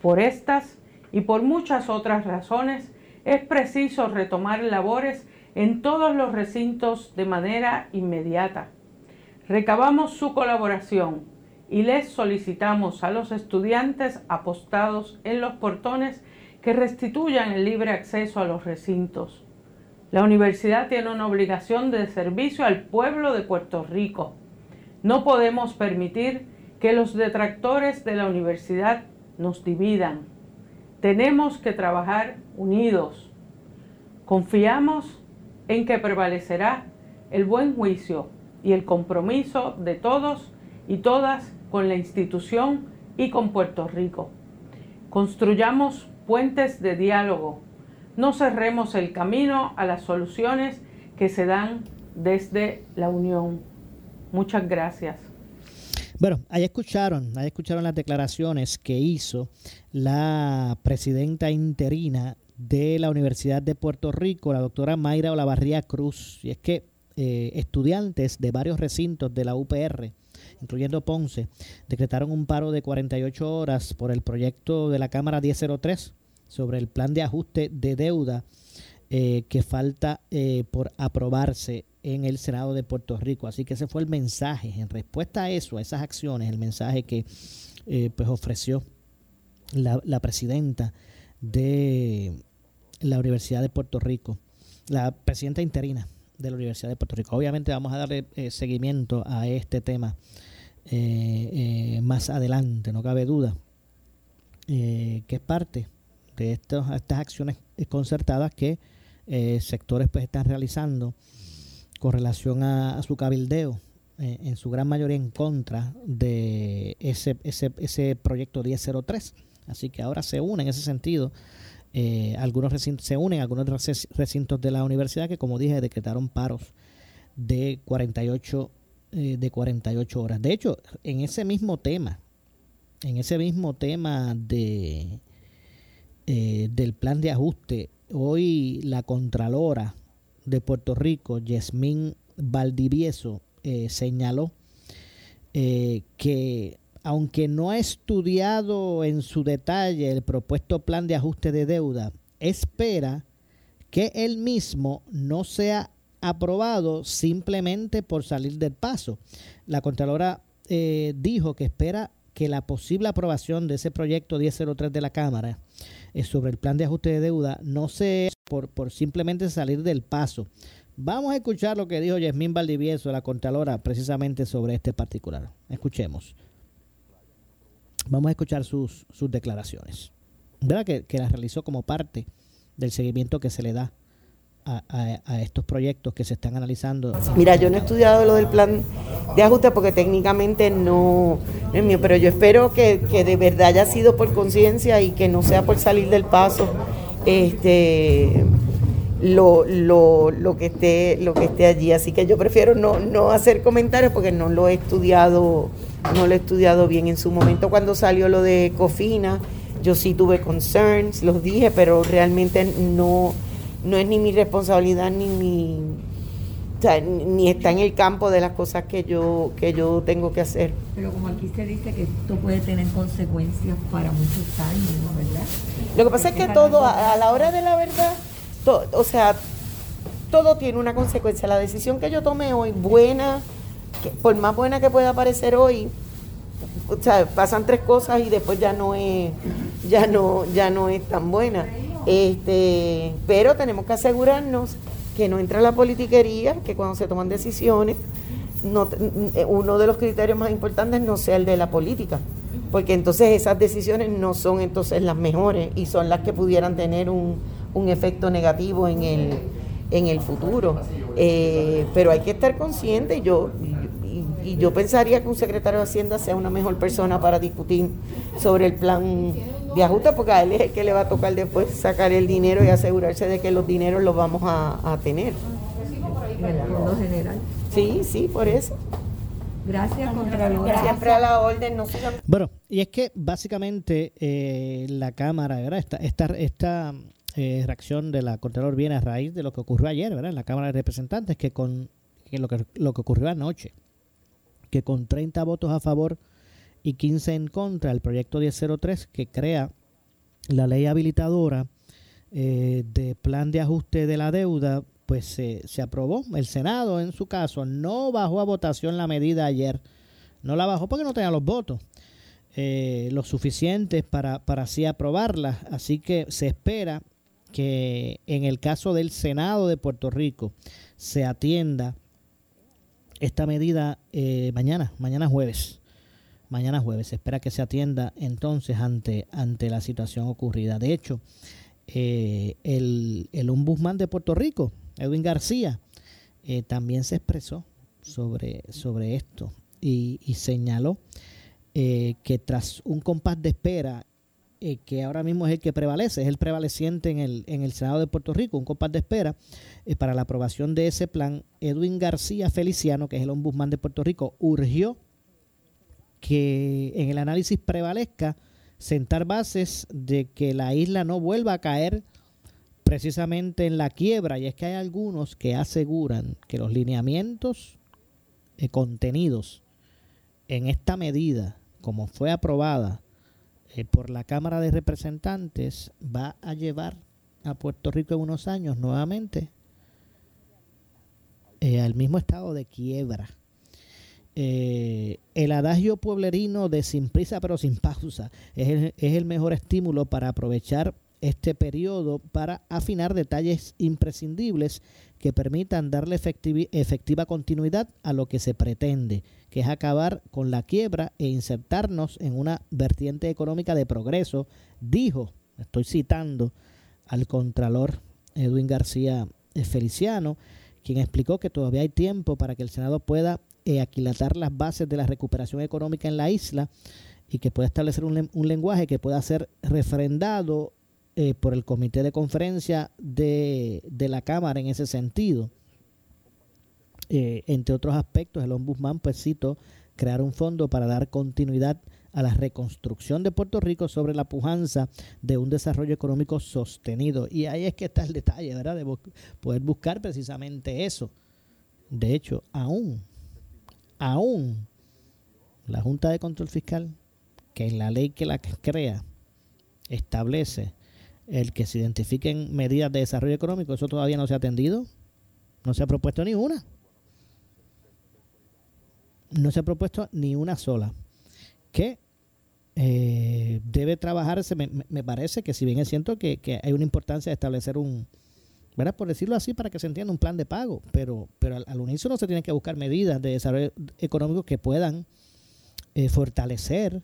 Por estas y por muchas otras razones, es preciso retomar labores en todos los recintos de manera inmediata. Recabamos su colaboración y les solicitamos a los estudiantes apostados en los portones que restituyan el libre acceso a los recintos. La universidad tiene una obligación de servicio al pueblo de Puerto Rico no podemos permitir que los detractores de la universidad nos dividan. Tenemos que trabajar unidos. Confiamos en que prevalecerá el buen juicio y el compromiso de todos y todas con la institución y con Puerto Rico. Construyamos puentes de diálogo. No cerremos el camino a las soluciones que se dan desde la unión. Muchas gracias. Bueno, escucharon, ahí escucharon las declaraciones que hizo la presidenta interina de la Universidad de Puerto Rico, la doctora Mayra Olavarría Cruz. Y es que eh, estudiantes de varios recintos de la UPR, incluyendo Ponce, decretaron un paro de 48 horas por el proyecto de la Cámara 1003 sobre el plan de ajuste de deuda eh, que falta eh, por aprobarse en el Senado de Puerto Rico. Así que ese fue el mensaje. En respuesta a eso, a esas acciones, el mensaje que pues ofreció la, presidenta de la Universidad de Puerto Rico, la presidenta interina de la Universidad de Puerto Rico. Obviamente vamos a darle eh, seguimiento a este tema eh, más adelante, no cabe duda, que es parte de estas acciones concertadas que sectores pues están realizando con relación a, su cabildeo, eh, en su gran mayoría en contra de ese, ese, ese proyecto 1003. Así que ahora se unen en ese sentido. Eh, algunos recintos, se unen algunos recintos de la universidad que, como dije, decretaron paros de 48, eh, de 48 horas. De hecho, en ese mismo tema, en ese mismo tema de, del plan de ajuste, hoy la Contralora de Puerto Rico, Yasmín Valdivieso, eh, señaló eh, que aunque no ha estudiado en su detalle el propuesto plan de ajuste de deuda, espera que él mismo no sea aprobado simplemente por salir del paso. La Contralora eh, dijo que espera que la posible aprobación de ese proyecto 1003 de la Cámara sobre el plan de ajuste de deuda no sea por, por simplemente salir del paso. Vamos a escuchar lo que dijo Yasmín Valdivieso, la Contralora, precisamente sobre este particular. Escuchemos. Vamos a escuchar sus, sus declaraciones. ¿Verdad? Que, que las realizó como parte del seguimiento que se le da a, estos proyectos que se están analizando? Mira, yo no he estudiado lo del plan de ajuste porque técnicamente no, pero yo espero que, de verdad haya sido por conciencia y que no sea por salir del paso este lo, lo, lo, que esté lo que esté allí así que yo prefiero no, no hacer comentarios porque no lo he estudiado no lo he estudiado bien en su momento cuando salió lo de Cofina yo sí tuve concerns los dije pero realmente no no es ni mi responsabilidad ni mi ni está en el campo de las cosas que yo que yo tengo que hacer. Pero como aquí se dice que esto puede tener consecuencias para muchos años, ¿verdad? Lo que pasa es que todo, a, la hora de la verdad, o sea, todo tiene una consecuencia. La decisión que yo tomé hoy, buena, por más buena que pueda parecer hoy, o sea, pasan tres cosas y después ya no es, ya no, ya no es tan buena. Este, pero tenemos que asegurarnos que no entra la politiquería, que cuando se toman decisiones, no, uno de los criterios más importantes no sea el de la política, porque entonces esas decisiones no son entonces las mejores y son las que pudieran tener un, un efecto negativo en el, en el futuro. Eh, pero hay que estar consciente, yo, y yo pensaría que un secretario de Hacienda sea una mejor persona para discutir sobre el plan de ajuste, porque a él es el que le va a tocar después sacar el dinero y asegurarse de que los dineros los vamos a, tener. En General. Sí, sí, por eso. Gracias, Contralor. Siempre a la orden. No bueno, y es que básicamente eh, la Cámara, ¿verdad? Esta, esta, esta eh, reacción de la Contralor viene a raíz de lo que ocurrió ayer, ¿verdad? En la Cámara de Representantes, que con lo, que, lo que ocurrió anoche, que con 30 votos a favor y 15 en contra, el proyecto 1003 que crea la ley habilitadora eh, de plan de ajuste de la deuda, pues se aprobó. El Senado, en su caso, no bajó a votación la medida ayer. No la bajó porque no tenía los votos. Eh, lo suficientes para, para así aprobarla. Así que se espera que en el caso del Senado de Puerto Rico se atienda esta medida eh, mañana, mañana jueves mañana jueves. Se espera que se atienda entonces ante, ante la situación ocurrida. De hecho, eh, el, el ombudsman de Puerto Rico, Edwin García, eh, también se expresó sobre, sobre esto y, señaló eh, que tras un compás de espera que ahora mismo es el que prevalece, es el prevaleciente en el, en el Senado de Puerto Rico, un compás de espera para la aprobación de ese plan, Edwin García Feliciano, que es el ombudsman de Puerto Rico, urgió que en el análisis prevalezca sentar bases de que la isla no vuelva a caer precisamente en la quiebra. Y es que hay algunos que aseguran que los lineamientos eh, contenidos en esta medida como fue aprobada eh, por la Cámara de Representantes va a llevar a Puerto Rico en unos años nuevamente eh, al mismo estado de quiebra. Eh, el adagio pueblerino de sin prisa pero sin pausa es el, es el mejor estímulo para aprovechar este periodo para afinar detalles imprescindibles que permitan darle efectiva continuidad a lo que se pretende, que es acabar con la quiebra e insertarnos en una vertiente económica de progreso, dijo, estoy citando al contralor Edwin García Feliciano, quien explicó que todavía hay tiempo para que el Senado pueda eh, aquilatar las bases de la recuperación económica en la isla y que pueda establecer un, lenguaje que pueda ser refrendado eh, por el comité de conferencia de, la Cámara en ese sentido. Eh, entre otros aspectos, el ombudsman pues citó crear un fondo para dar continuidad a la reconstrucción de Puerto Rico sobre la pujanza de un desarrollo económico sostenido. Y ahí es que está el detalle, ¿verdad? De poder buscar precisamente eso. De hecho, aún aún la Junta de Control Fiscal, que en la ley que la crea establece el que se identifiquen medidas de desarrollo económico, eso todavía no se ha atendido, no se ha propuesto ni una. No se ha propuesto ni una sola. Que eh, debe trabajarse, me, parece que si bien es cierto que, hay una importancia de establecer un, ¿verdad? Por decirlo así, para que se entienda un plan de pago, pero, pero al, unísono se tienen que buscar medidas de desarrollo económico que puedan eh, fortalecer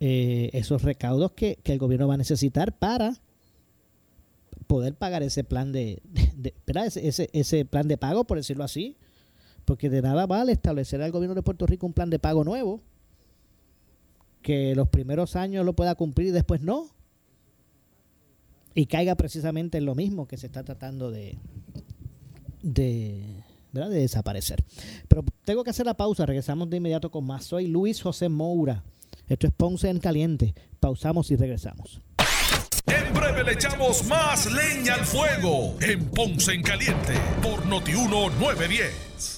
eh, esos recaudos que, el gobierno va a necesitar para poder pagar ese plan de, de ese, ese plan de pago, por decirlo así. Porque de nada vale establecer al gobierno de Puerto Rico un plan de pago nuevo, que los primeros años lo pueda cumplir y después no. Y caiga precisamente en lo mismo que se está tratando de, de, ¿verdad? de desaparecer. Pero tengo que hacer la pausa, regresamos de inmediato con más. Soy Luis José Moura. Esto es Ponce en Caliente. Pausamos y regresamos. En breve le echamos más leña al fuego en Ponce en Caliente por Notiuno 910.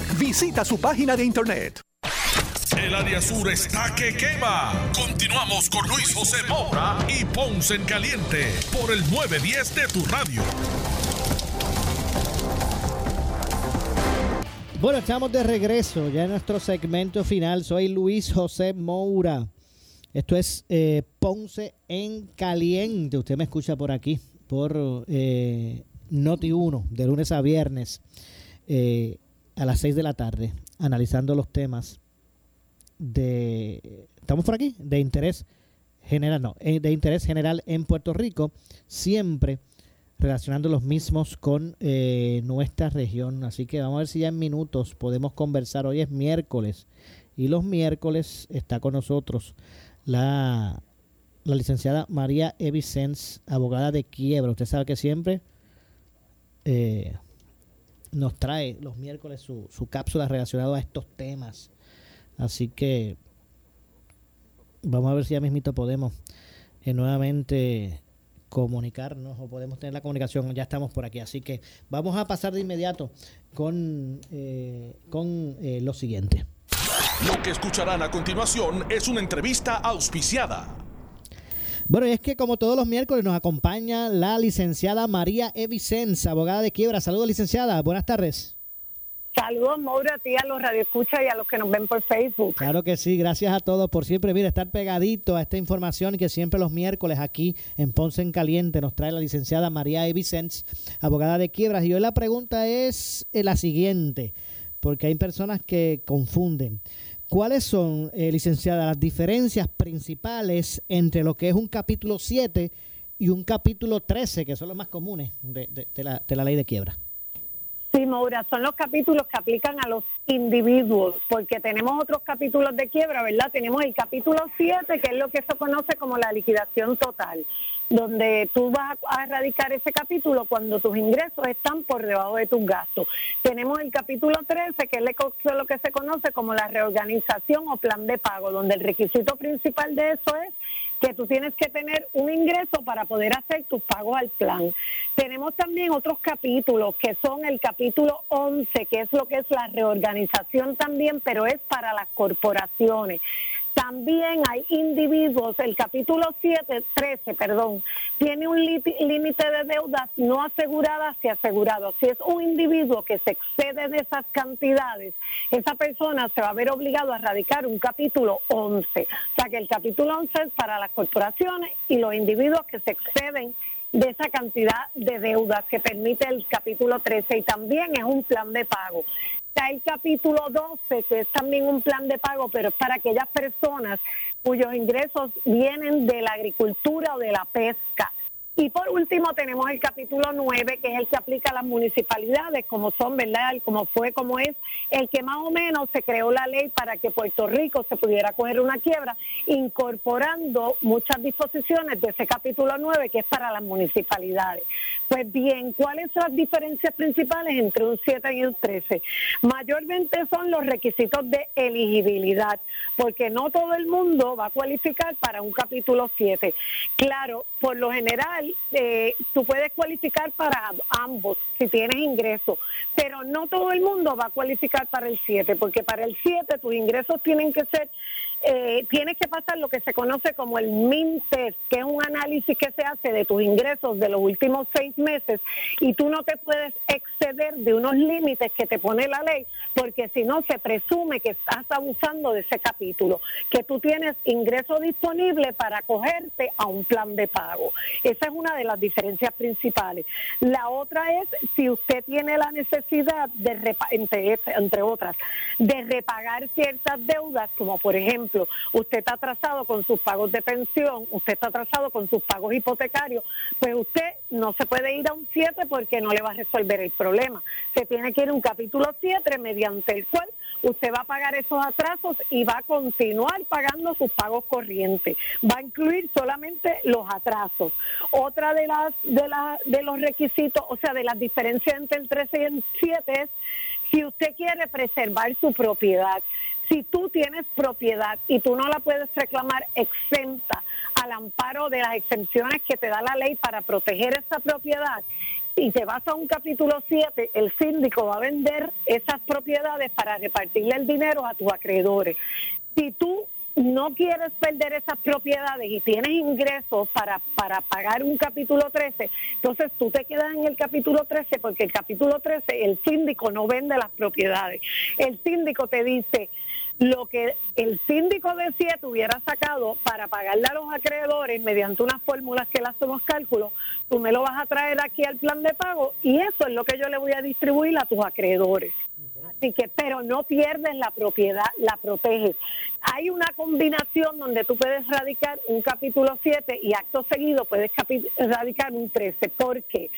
Visita su página de internet. El área sur está que quema. Continuamos con Luis José Moura y Ponce en Caliente por el 910 de tu radio. Bueno, estamos de regreso ya en nuestro segmento final. Soy Luis José Moura. Esto es eh, Ponce en Caliente. Usted me escucha por aquí, por eh, Noti 1, de lunes a viernes. Eh, a las 6 de la tarde analizando los temas de estamos por aquí de interés general no eh, de interés general en Puerto Rico siempre relacionando los mismos con eh, nuestra región. Así que vamos a ver si ya en minutos podemos conversar. Hoy es miércoles y los miércoles está con nosotros la la licenciada María Evicens abogada de quiebra. Usted sabe que siempre eh, nos trae los miércoles su, su cápsula relacionada a estos temas. Así que vamos a ver si ya mismito podemos eh, nuevamente comunicarnos o podemos tener la comunicación. Ya estamos por aquí. Así que vamos a pasar de inmediato con, eh, con eh, lo siguiente. Lo que escucharán a continuación es una entrevista auspiciada. Bueno, y es que como todos los miércoles nos acompaña la licenciada María Evicens, abogada de quiebra. Saludos, licenciada. Buenas tardes. Saludos, Maura, a ti, a los radioescuchas y a los que nos ven por Facebook. Claro que sí, gracias a todos por siempre, mira, estar pegadito a esta información que siempre los miércoles aquí en Ponce en Caliente nos trae la licenciada María Evicens, abogada de quiebras. Y hoy la pregunta es eh, la siguiente, porque hay personas que confunden. ¿Cuáles son, eh, licenciada, las diferencias principales entre lo que es un capítulo 7 y un capítulo 13, que son los más comunes de, de, de, la, de la ley de quiebra? Sí, Maura, son los capítulos que aplican a los individuos, porque tenemos otros capítulos de quiebra, ¿verdad? Tenemos el capítulo 7, que es lo que se conoce como la liquidación total, donde tú vas a erradicar ese capítulo cuando tus ingresos están por debajo de tus gastos. Tenemos el capítulo 13, que es lo que se conoce como la reorganización o plan de pago, donde el requisito principal de eso es que tú tienes que tener un ingreso para poder hacer tus pagos al plan. Tenemos también otros capítulos, que son el capítulo 11, que es lo que es la reorganización también, pero es para las corporaciones. También hay individuos, el capítulo 7, 13, perdón, tiene un límite de deudas no aseguradas y asegurados. Si es un individuo que se excede de esas cantidades, esa persona se va a ver obligado a radicar un capítulo 11. O sea que el capítulo 11 es para las corporaciones y los individuos que se exceden de esa cantidad de deudas que permite el capítulo 13 y también es un plan de pago. Está el capítulo 12, que es también un plan de pago, pero es para aquellas personas cuyos ingresos vienen de la agricultura o de la pesca. Y por último tenemos el capítulo 9, que es el que aplica a las municipalidades, como son, ¿verdad? Como fue, como es, el que más o menos se creó la ley para que Puerto Rico se pudiera coger una quiebra, incorporando muchas disposiciones de ese capítulo 9, que es para las municipalidades. Pues bien, ¿cuáles son las diferencias principales entre un 7 y un 13? Mayormente son los requisitos de elegibilidad, porque no todo el mundo va a cualificar para un capítulo 7. Claro, por lo general, eh, tú puedes cualificar para ambos si tienes ingresos, pero no todo el mundo va a cualificar para el 7, porque para el 7 tus ingresos tienen que ser, eh, tienes que pasar lo que se conoce como el MIN test, que es un análisis que se hace de tus ingresos de los últimos seis meses y tú no te puedes exceder de unos límites que te pone la ley, porque si no se presume que estás abusando de ese capítulo, que tú tienes ingreso disponible para acogerte a un plan de pago. Esa es una de las diferencias principales. La otra es si usted tiene la necesidad de, entre, entre otras, de repagar ciertas deudas, como por ejemplo, usted está atrasado con sus pagos de pensión, usted está atrasado con sus pagos hipotecarios, pues usted no se puede ir a un 7 porque no le va a resolver el problema. Se tiene que ir a un capítulo 7 mediante el cual usted va a pagar esos atrasos y va a continuar pagando sus pagos corrientes. Va a incluir solamente los atrasos. Otra de las de, la, de los requisitos, o sea, de las diferencias entre el 13 y el 7 es si usted quiere preservar su propiedad. Si tú tienes propiedad y tú no la puedes reclamar exenta al amparo de las exenciones que te da la ley para proteger esa propiedad, y te vas a un capítulo 7, el síndico va a vender esas propiedades para repartirle el dinero a tus acreedores. Si tú no quieres perder esas propiedades y tienes ingresos para, para pagar un capítulo 13, entonces tú te quedas en el capítulo 13 porque el capítulo 13 el síndico no vende las propiedades. El síndico te dice, lo que el síndico de 7 hubiera sacado para pagarle a los acreedores mediante unas fórmulas que le hacemos cálculos, tú me lo vas a traer aquí al plan de pago y eso es lo que yo le voy a distribuir a tus acreedores. Así que, pero no pierdes la propiedad, la proteges. Hay una combinación donde tú puedes radicar un capítulo 7 y acto seguido puedes radicar un 13. Porque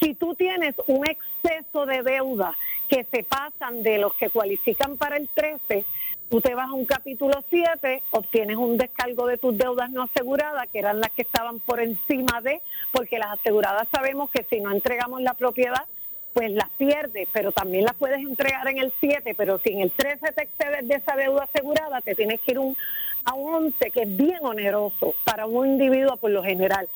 si tú tienes un exceso de deuda que se pasan de los que cualifican para el 13, tú te vas a un capítulo 7, obtienes un descargo de tus deudas no aseguradas, que eran las que estaban por encima de, porque las aseguradas sabemos que si no entregamos la propiedad, pues las pierdes, pero también las puedes entregar en el 7, pero si en el 13 te excedes de esa deuda asegurada, te tienes que ir un, a un 11, que es bien oneroso para un individuo por lo general.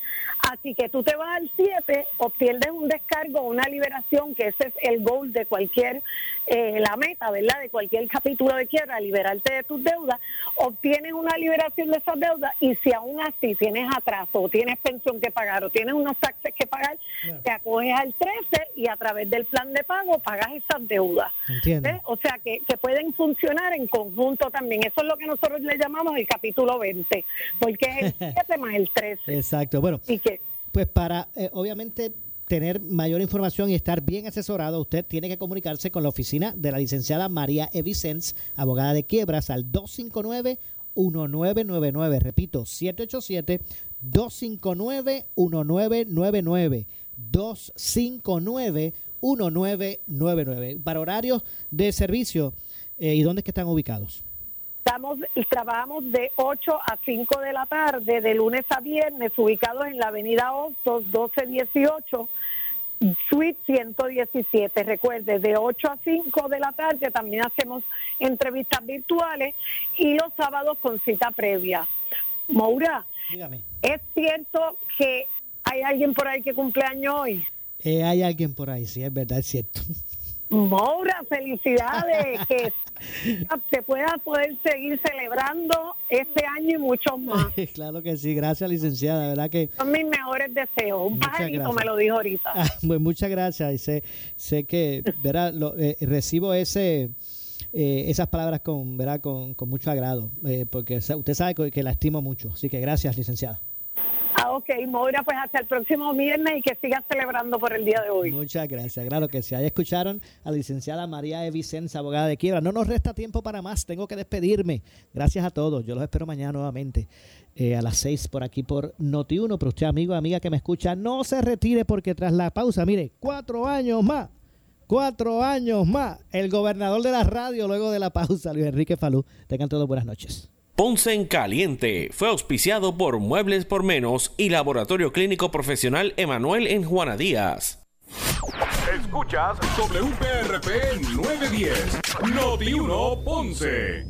Así que tú te vas al 7, obtienes un descargo, una liberación, que ese es el goal de cualquier, eh, la meta, ¿verdad? De cualquier capítulo de quiebra, liberarte de tus deudas, obtienes una liberación de esas deudas y si aún así tienes atraso o tienes pensión que pagar o tienes unos taxes que pagar, te acoges al 13 y a través del plan de pago pagas esas deudas. O sea que, que pueden funcionar en conjunto también. Eso es lo que nosotros le llamamos el capítulo 20, porque es el *laughs* 7 más el 13. Exacto. Bueno, pues para, eh, obviamente, tener mayor información y estar bien asesorado, usted tiene que comunicarse con la oficina de la licenciada María Evicens, abogada de quiebras, al 259-1999. Repito, 787-259-1999. 259-1999. Para horarios de servicio, eh, ¿y dónde es que están ubicados? Estamos, trabajamos de 8 a 5 de la tarde, de lunes a viernes, ubicados en la avenida Hostos 1218, Suite 117. Recuerde, de 8 a 5 de la tarde también hacemos entrevistas virtuales y los sábados con cita previa. Moura, ¿es cierto que hay alguien por ahí que cumple año hoy? Eh, hay alguien por ahí, sí, es verdad, es cierto. *laughs* Moura, felicidades, *laughs* que se pueda poder seguir celebrando este año y muchos más. *laughs* claro que sí, gracias licenciada, verdad que... Son mis mejores deseos, un pajarito me lo dijo ahorita. Ah, pues muchas gracias y sé, sé que ¿verdad? Eh, recibo ese... Eh, esas palabras con, ¿verdad? Con, mucho agrado, eh, porque usted sabe que la estimo mucho. Así que gracias, licenciada. Ahora Ok, Moura, pues hasta el próximo viernes y que sigas celebrando por el día de hoy. Muchas gracias. Claro que sí. Ahí escucharon a la licenciada María E. Vicenza, abogada de quiebra. No nos resta tiempo para más. Tengo que despedirme. Gracias a todos. Yo los espero mañana nuevamente eh, a las seis por aquí por Noti1. Pero usted, amigo, amiga que me escucha, no se retire porque tras la pausa, mire, cuatro años más. Cuatro años más. El gobernador de la radio luego de la pausa, Luis Enrique Falú. Tengan todos buenas noches. Ponce en Caliente fue auspiciado por Muebles por Menos y Laboratorio Clínico Profesional Emanuel en Juana Díaz. Escuchas WPRP 910, Noti 1 Ponce.